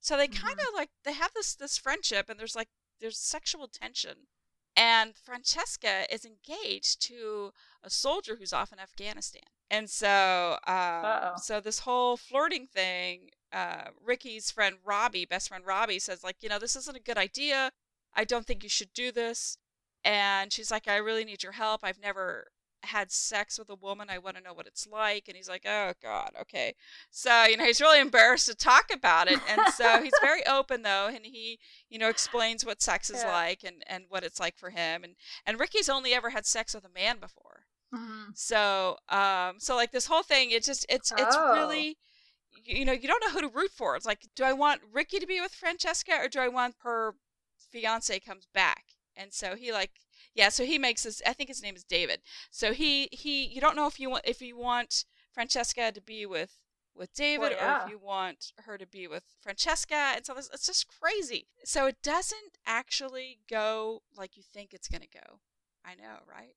so they Mhm. kind of like they have this this friendship and there's like there's sexual tension and francesca is engaged to a soldier who's off in afghanistan and so um so this whole flirting thing uh ricky's friend robbie best friend robbie says like you know this isn't a good idea. I don't think you should do this. And she's like i really need your help. I've never had sex with a woman. I want to know what it's like. And he's like oh god okay. So you know he's really embarrassed to talk about it. And so he's very open though and he you know explains what sex is Yeah. like and and what it's like for him. And and ricky's only ever had sex with a man before Mhm. so um so like this whole thing it just it's it's Oh. really you know you don't know who to root for. It's like do i want ricky to be with francesca or do i want her fiance comes back? And so he like yeah so he makes this i think his name is david. So he he you don't know if you want if you want francesca to be with with david or yeah. if you want her to be with francesca. And so this, it's just crazy. So it doesn't actually go like you think it's gonna go. I know right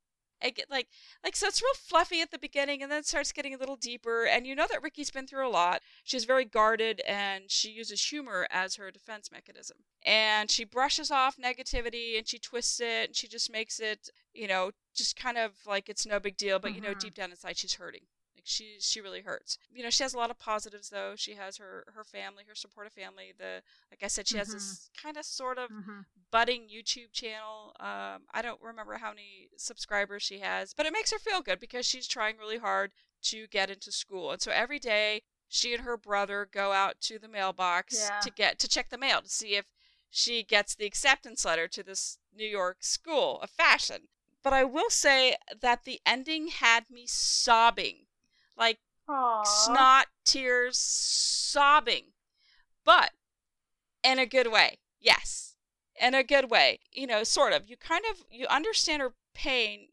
get like like so it's real fluffy at the beginning and then it starts getting a little deeper and you know that ricky's been through a lot. She's very guarded and she uses humor as her defense mechanism. And she brushes off negativity and she twists it and she just makes it you know just kind of like it's no big deal but you know Mhm. deep down inside she's hurting like she she really hurts you know she has a lot of positives though she has her her family her supportive family the like i said she has Mhm. this kind of sort of Mhm. budding YouTube channel. Um, I don't remember how many subscribers she has, but it makes her feel good because she's trying really hard to get into school. And so every day, she and her brother go out to the mailbox Yeah. to get to check the mail to see if she gets the acceptance letter to this New York school of fashion. But I will say that the ending had me sobbing, like Aw. snot tears sobbing but in a good way yes in a good way you know sort of you kind of you understand her pain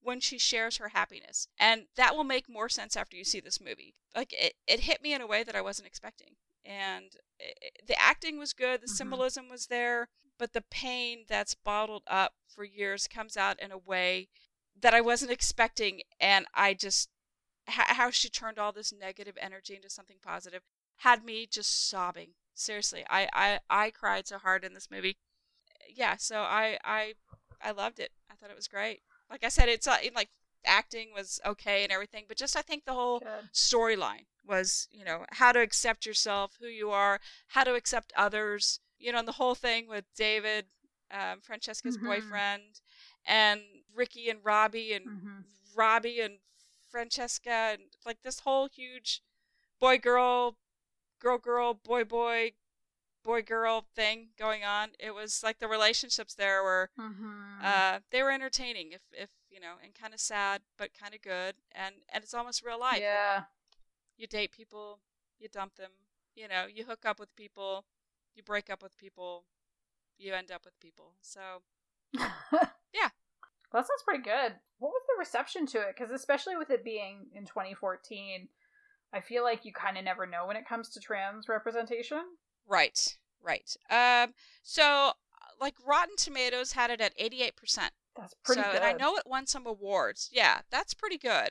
when she shares her happiness and that will make more sense after you see this movie like it, it hit me in a way that i wasn't expecting and i i- the acting was good the Mhm. symbolism was there but the pain that's bottled up for years comes out in a way that i wasn't expecting and i just how she turned all this negative energy into something positive had me just sobbing. Seriously, I I I cried so hard in this movie. Yeah, so I I I loved it. I thought it was great. Like I said, it's uh, like acting was okay and everything, but just I think the whole storyline was you know how to accept yourself, who you are, how to accept others. You know, and the whole thing with David, um, Francesca's Mhm. boyfriend, and Ricky and Robbie and Mhm. Robbie and Francesca and like this whole huge boy girl girl girl boy boy boy girl thing going on. It was like the relationships there were Mhm. uh they were entertaining if if you know and kind of sad but kind of good and and it's almost real life. yeah. You date people, you dump them, you know, you hook up with people, you break up with people, you end up with people. So yeah. Well, that sounds pretty good. What was the reception to it? Because especially with it being in 2014, I feel like you kind of never know when it comes to trans representation. Right, right. Um, so like Rotten Tomatoes had it at 88%. That's pretty so, good. And I know it won some awards. Yeah, that's pretty good.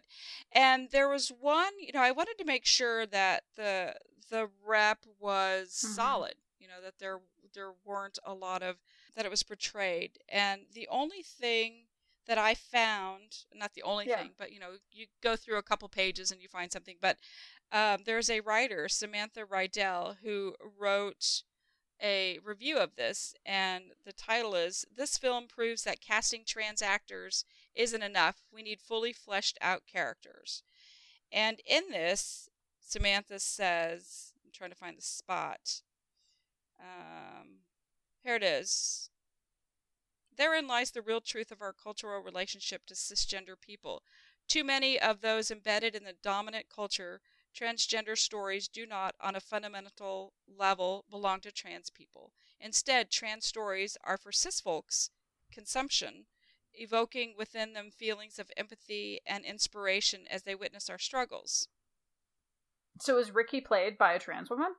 And there was one, you know, I wanted to make sure that the the rep was mm-hmm. solid. You know, that there there weren't a lot of that it was portrayed. And the only thing that I found, not the only yeah. thing, but you know, you go through a couple pages and you find something. But um, there's a writer, Samantha Riedel, who wrote a review of this, and the title is This Film Proves That Casting Trans Actors Isn't Enough. We Need Fully Fleshed Out Characters. And in this, Samantha says, I'm trying to find the spot. Um, here it is. Therein lies the real truth of our cultural relationship to cisgender people. Too many of those embedded in the dominant culture transgender stories do not, on a fundamental level, belong to trans people. Instead, trans stories are for cis folks' consumption, evoking within them feelings of empathy and inspiration as they witness our struggles. So, is Ricky played by a trans woman?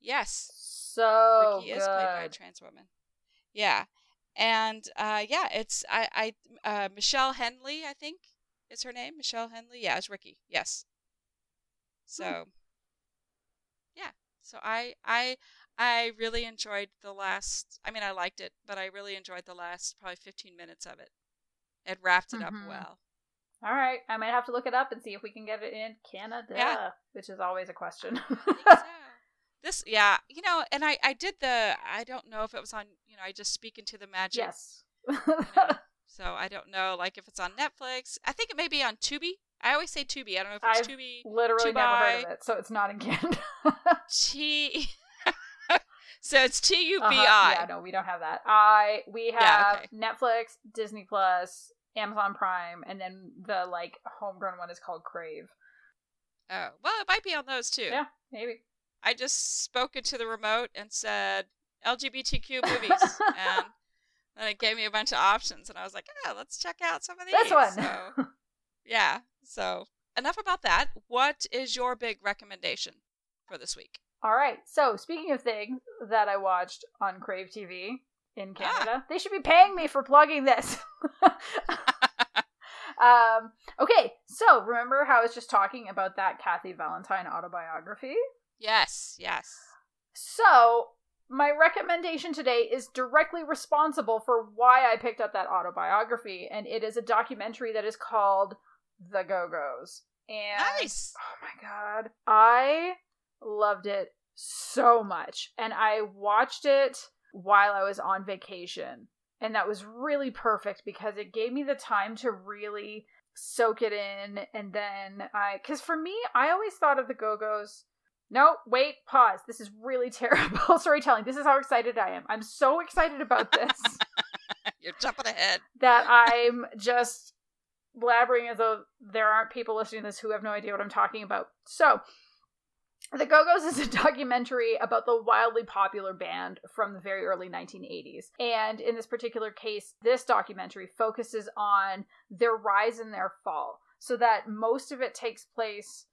Yes. So Ricky good. is played by a trans woman. Yeah, and uh, yeah, it's I I uh, Michelle Hendley, I think is her name. Michelle Hendley. Yeah, it's Ricky. Yes. Hmm. So yeah. So I I I really enjoyed the last I mean I liked it, but I really enjoyed the last probably 15 minutes of it. It wrapped it mm-hmm. up well. All right, I might have to look it up and see if we can get it in Canada, yeah. which is always a question. This, yeah, you know, and I, I did the, I don't know if it was on, you know, I just speak into the magic. Yes. you know, so I don't know, like if it's on Netflix. I think it may be on Tubi. I always say Tubi. I don't know if it's I've Tubi. Literally Tubi, never heard of it, so it's not in Canada. T. so it's T U B I. Uh-huh. Yeah, no, we don't have that. I we have yeah, okay. Netflix, Disney Plus, Amazon Prime, and then the like homegrown one is called Crave. Oh well, it might be on those too. Yeah, maybe. I just spoke into the remote and said LGBTQ movies, and then it gave me a bunch of options, and I was like, "Oh, let's check out some of these." This one. So, yeah. So enough about that. What is your big recommendation for this week? All right. So speaking of things that I watched on Crave TV in. Canada, ah. they should be paying me for plugging this. um, okay. So remember how I was just talking about that Kathy Valentine autobiography? Yes. Yes. So my recommendation today is directly responsible for why I picked up that autobiography, and it is a documentary that is called The Go Go's. And nice. Oh my god, I loved it so much, and I watched it while I was on vacation, and that was really perfect because it gave me the time to really soak it in, and then I, because for me, I always thought of the Go Go's no, wait, pause. This is really terrible storytelling. This is how excited I am. I'm so excited about this. You're jumping ahead. That I'm just blabbering as though there aren't people listening to this who have no idea what I'm talking about. So, The Go Go's is a documentary about the wildly popular band from the very early 1980s. And in this particular case, this documentary focuses on their rise and their fall. So that most of it takes place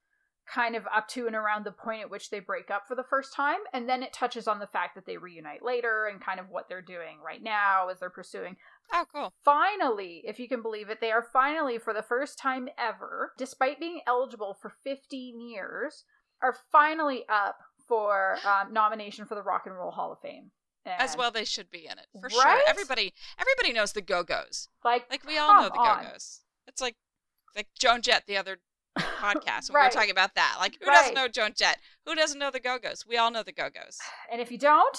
kind of up to and around the point at which they break up for the first time. And then it touches on the fact that they reunite later and kind of what they're doing right now as they're pursuing. Oh, cool. Finally, if you can believe it, they are finally, for the first time ever, despite being eligible for 15 years, are finally up for um, nomination for the Rock and Roll Hall of Fame. And As well, they should be in it for right? sure. Everybody, everybody knows the Go Go's. Like, like we all know the Go Go's. It's like, like Joan Jett the other podcast when right. we are talking about that. Like, who right. doesn't know Joan Jett? Who doesn't know the Go Go's? We all know the Go Go's. And if you don't,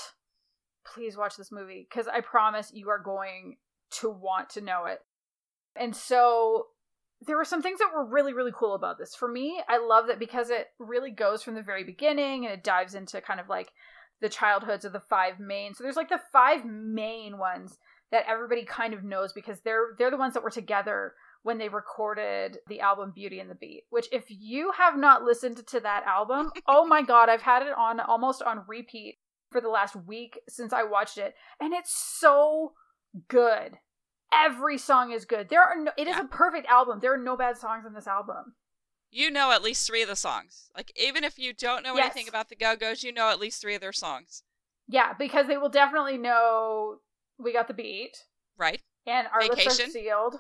please watch this movie because I promise you are going to want to know it. And so there were some things that were really, really cool about this. For me, I love that because it really goes from the very beginning and it dives into kind of like the childhoods of the five main. So there's like the five main ones that everybody kind of knows because they're they're the ones that were together when they recorded the album Beauty and the Beat, which if you have not listened to that album, oh my god, I've had it on almost on repeat for the last week since I watched it, and it's so good. Every song is good. There are no, it is Yeah. a perfect album. There are no bad songs on this album. You know at least three of the songs. Like even if you don't know anything about the Go Go's, you know at least three of their songs, Yeah, because they will definitely know we got the beat right? and our lips Vacation? are sealed.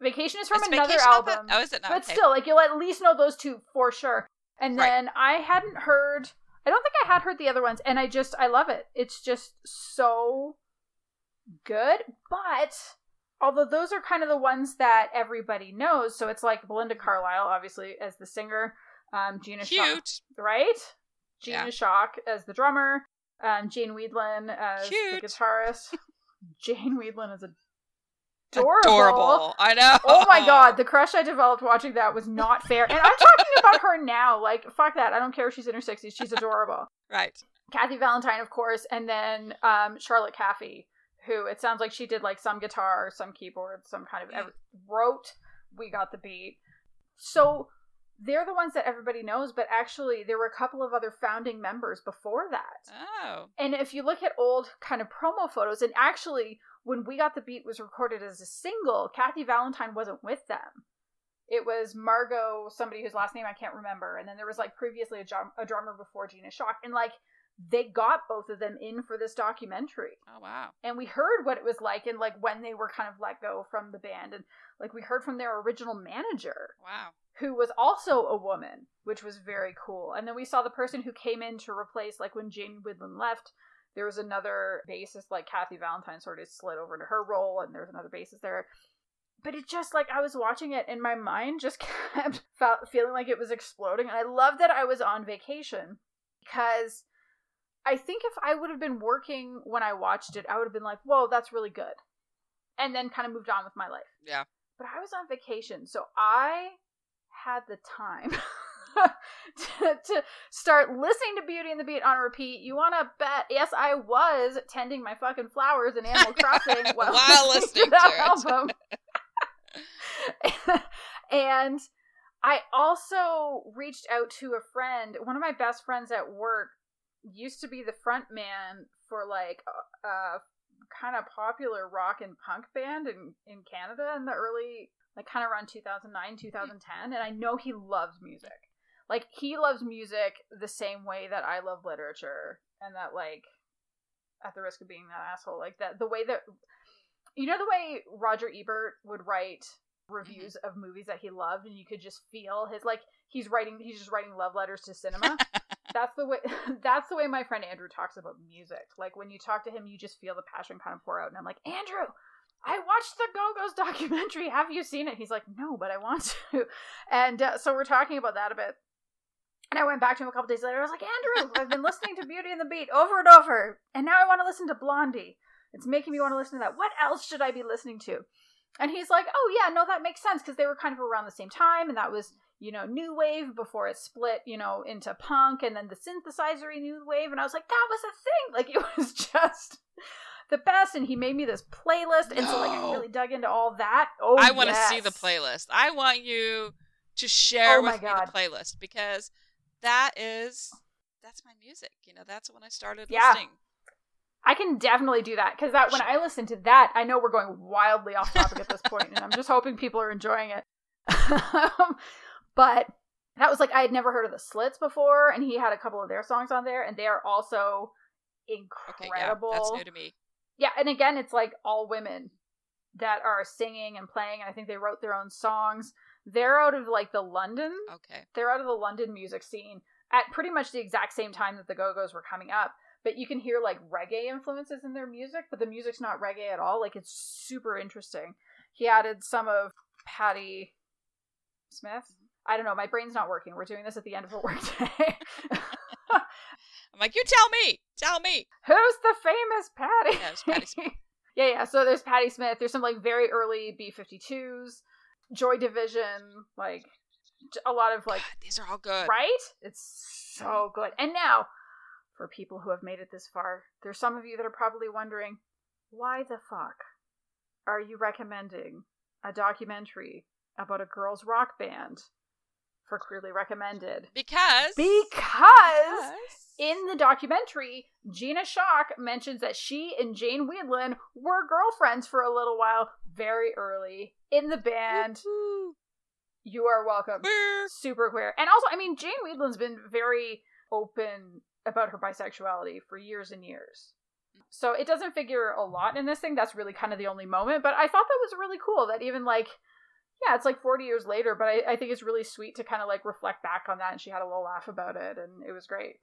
Vacation is from Is another Vacation not that- album. Oh, is it not? but Okay. still, like you'll at least know those two for sure. And Right. then I hadn't heard. I don't think I had heard the other ones, and I just I love it. It's just so good. But although those are kind of the ones that everybody knows, so it's like Belinda Carlisle, obviously as the singer, um, Gina Shock, cute. right? Gina Yeah. Shock as the drummer, um, Jane Wiedlin as Cute. the guitarist. Jane Wiedlin is adorable. Adorable. I know. Oh my god, the crush I developed watching that was not fair. And I'm talking about her now. Like, fuck that. I don't care if she's in her 60s. She's adorable. Right. Kathy Valentine, of course, and then um, Charlotte Caffey, who it sounds like she did like some guitar, some keyboard, some kind of Mm. ev- wrote. We got the beat. So they're the ones that everybody knows, but actually there were a couple of other founding members before that. Oh. And if you look at old kind of promo photos, and actually, when We Got the Beat was recorded as a single, Kathy Valentine wasn't with them. It was Margot, somebody whose last name I can't remember. And then there was like previously a, drum- a drummer before Gina Shock. And like, they got both of them in for this documentary. Oh wow. And we heard what it was like and like when they were kind of let go from the band. And like, we heard from their original manager Wow. who was also a woman, which was very cool. And then we saw the person who came in to replace, like when Jane Wiedlin left, there was another bassist, like Kathy Valentine sort of slid over into her role, and there was another bassist there. But it just like I was watching it, and my mind just kept felt, feeling like it was exploding. And I love that I was on vacation because I think if I would have been working when I watched it, I would have been like, "Whoa, that's really good," and then kind of moved on with my life Yeah. but I was on vacation, so I had the time to, to start listening to Beauty and the Beat on repeat. You want to bet? Yes, I was tending my fucking flowers in Animal Crossing while, While listening to that to album. and I also reached out to a friend. One of my best friends at work used to be the front man for like a, a kind of popular rock and punk band in in Canada in the early like kind of around 2009 mm-hmm. 2010 and I know he loves music. Like he loves music the same way that I love literature and that like at the risk of being that asshole like that the way that you know the way Roger Ebert would write reviews mm-hmm. of movies that he loved and you could just feel his like he's writing he's just writing love letters to cinema that's the way that's the way my friend andrew talks about music. Like when you talk to him you just feel the passion kind of pour out and i'm like andrew i watched the go-go's documentary. Have you seen it? He's like no but i want to. And uh, so we're talking about that a bit. And i went back to him a couple days later. I was like andrew i've been listening to beauty and the beat over and over and now i want to listen to blondie. It's making me want to listen to that. What else should i be listening to? And he's like oh yeah no that makes sense because they were kind of around the same time and that was you know, new wave before it split, you know, into punk and then the synthesizer new wave. And I was like, that was a thing. Like, it was just the best. And he made me this playlist. And so, like, I really dug into all that. Oh, I want to see the playlist. I want you to share Oh my with me the playlist because that is that's my music. You know, that's when I started Yeah. listening. I can definitely do that because that when I listen to that, I know we're going wildly off topic at this point, and I'm just hoping people are enjoying it. Um, but that was like I had never heard of the Slits before, and he had a couple of their songs on there, and they are also Okay, incredible. yeah, that's new to me. Yeah, and again, it's like all women that are singing and playing, and I think they wrote their own songs. They're out of like the London, Okay. they're out of the London music scene at pretty much the exact same time that the Go Go's were coming up. But you can hear like reggae influences in their music, but the music's not reggae at all. Like it's super interesting. He added some of Patti Smith. I don't know. My brain's not working. We're doing this at the end of a workday. I'm like, you tell me. Tell me. Who's the famous Patty? Yeah, it's Patti Smith. yeah, yeah. So there's Patti Smith. There's some like very early B52s, Joy Division, like a lot of like God, these are all good. right. It's so good. And now, for people who have made it this far, there's some of you that are probably wondering, why the fuck are you recommending a documentary about a girls' rock band for Queerly Recommended. Because. Because in the documentary, Gina Shock mentions that she and Jane Wiedlin were girlfriends for a little while very early in the band. Woo-hoo. You are welcome. Queer. Super queer. And also, I mean, Jane Wiedlin's been very open about her bisexuality for years and years. So it doesn't figure a lot in this thing. That's really kind of the only moment. But I thought that was really cool that even like, yeah, it's like 40 years later, but I, I think it's really sweet to kind of like reflect back on that. And she had a little laugh about it, and it was great.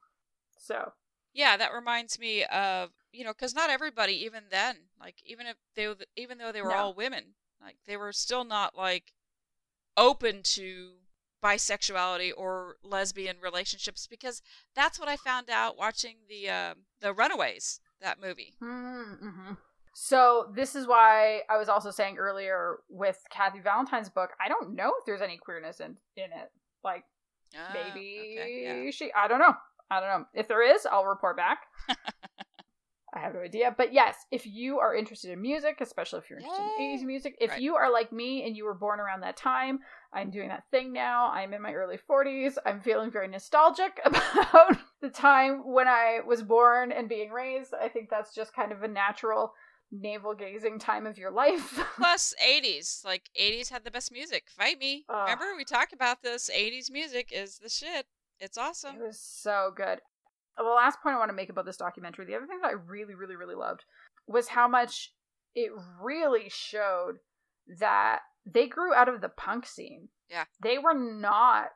So, Yeah, that reminds me of you know because not everybody even then like even if they even though they were No. all women like they were still not like open to bisexuality or lesbian relationships because that's what I found out watching the um the Runaways that movie. Mm-hmm. So this is why I was also saying earlier with Kathy Valentine's book, I don't know if there's any queerness in in it. Like Ah, maybe okay, yeah. she. I don't know. I don't know. If there is, I'll report back. I have no idea. But yes, if you are interested in music, especially if you're interested in 80s music, if Right. you are like me and you were born around that time, I'm doing that thing now. I'm in my early 40s. I'm feeling very nostalgic about the time when I was born and being raised. I think that's just kind of a natural navel gazing time of your life. Plus 80s, like 80s had the best music. Fight me. Ugh. Remember we talked about this 80s music is the shit. It's awesome. It was so good. The last point I want to make about this documentary, the other thing that I really, really, really loved was how much it really showed that they grew out of the punk scene. Yeah. They were not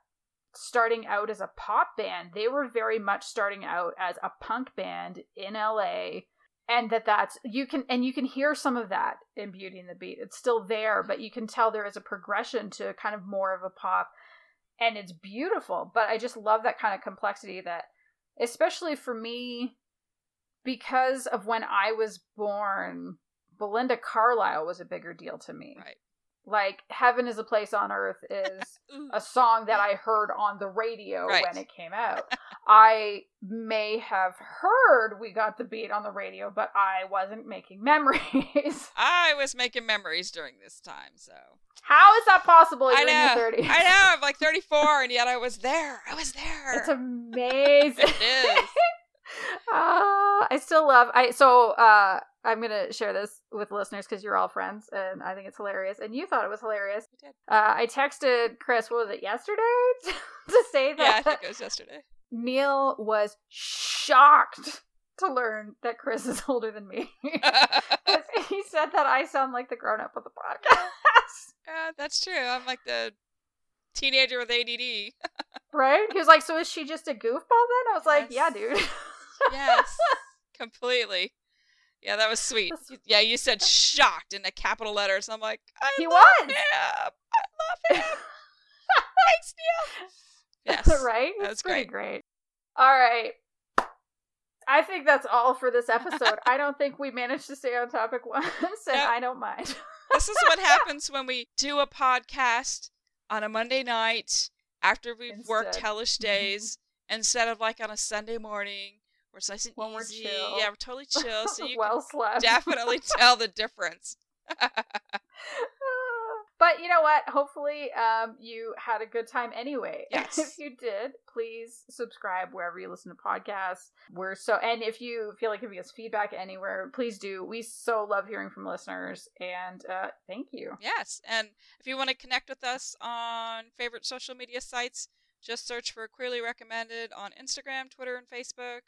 starting out as a pop band. They were very much starting out as a punk band in LA. And that that's you can and you can hear some of that in Beauty and the Beat. It's still there, but you can tell there is a progression to kind of more of a pop and it's beautiful but i just love that kind of complexity that especially for me because of when i was born belinda carlisle was a bigger deal to me Right. Like heaven is a place on earth is a song that i heard on the radio Right. when it came out i may have heard we got the beat on the radio but i wasn't making memories I was making memories during this time, so how is that possible I you're know. in your 30s I know. I'm like 34, and yet I was there. I was there. it's amazing It is. Ah, I still love I so uh I'm gonna share this with listeners because you're all friends and I think it's hilarious and you thought it was hilarious. I did. Uh, I texted Chris, what was it, yesterday? to say Yeah, I that think it was yesterday. Neil was shocked to learn that Chris is older than me. he said that I sound like the grown up of the podcast. yeah, that's true. I'm like the teenager with ADD. right? He was like, So is she just a goofball then? I was like, Yeah, dude. yes, completely. Yeah, that was sweet. Yeah, you said shocked in a capital letters. I'm like, I He love was. him. I love him. Thanks, Neil. Yes. right? That was pretty great. great. All right. I think that's all for this episode. I don't think we managed to stay on topic once, and. I don't mind. this is what happens when we do a podcast on a Monday night after we've worked hellish mm-hmm. days instead of like on a Sunday morning where it's nice and When we're chill. Yeah, we're totally chill. So you well slept. definitely tell the difference. but you know what? Hopefully, um, you had a good time anyway. Yes. if you did, please subscribe wherever you listen to podcasts. We're so, and if you feel like giving us feedback anywhere, please do. We so love hearing from listeners, and uh, thank you. Yes. And if you want to connect with us on favorite social media sites, just search for Queerly Recommended on Instagram, Twitter, and Facebook,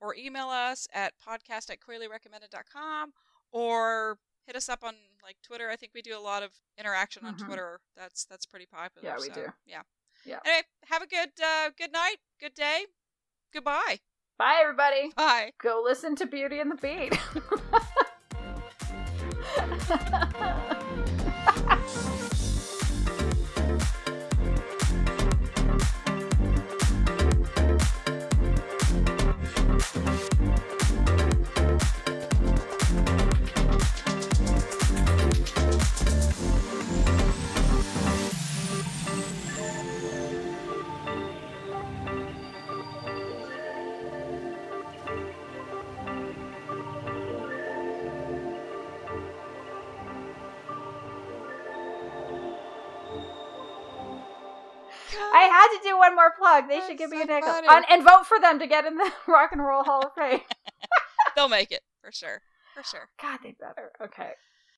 or email us at podcast at queerlyrecommended.com, or hit us up on like Twitter. I think we do a lot of interaction on Mhm. Twitter. That's that's pretty popular. Yeah, we so, do. Yeah. Yeah. Anyway, have a good uh, good night, good day, goodbye, Bye, everybody. bye. Go listen to Beauty and the Beat. had to do one more plug. They That's should give me so a nickel. funny. And, and vote for them to get in the Rock and Roll Hall of Fame. They'll make it for sure. For sure. God, they better. Okay.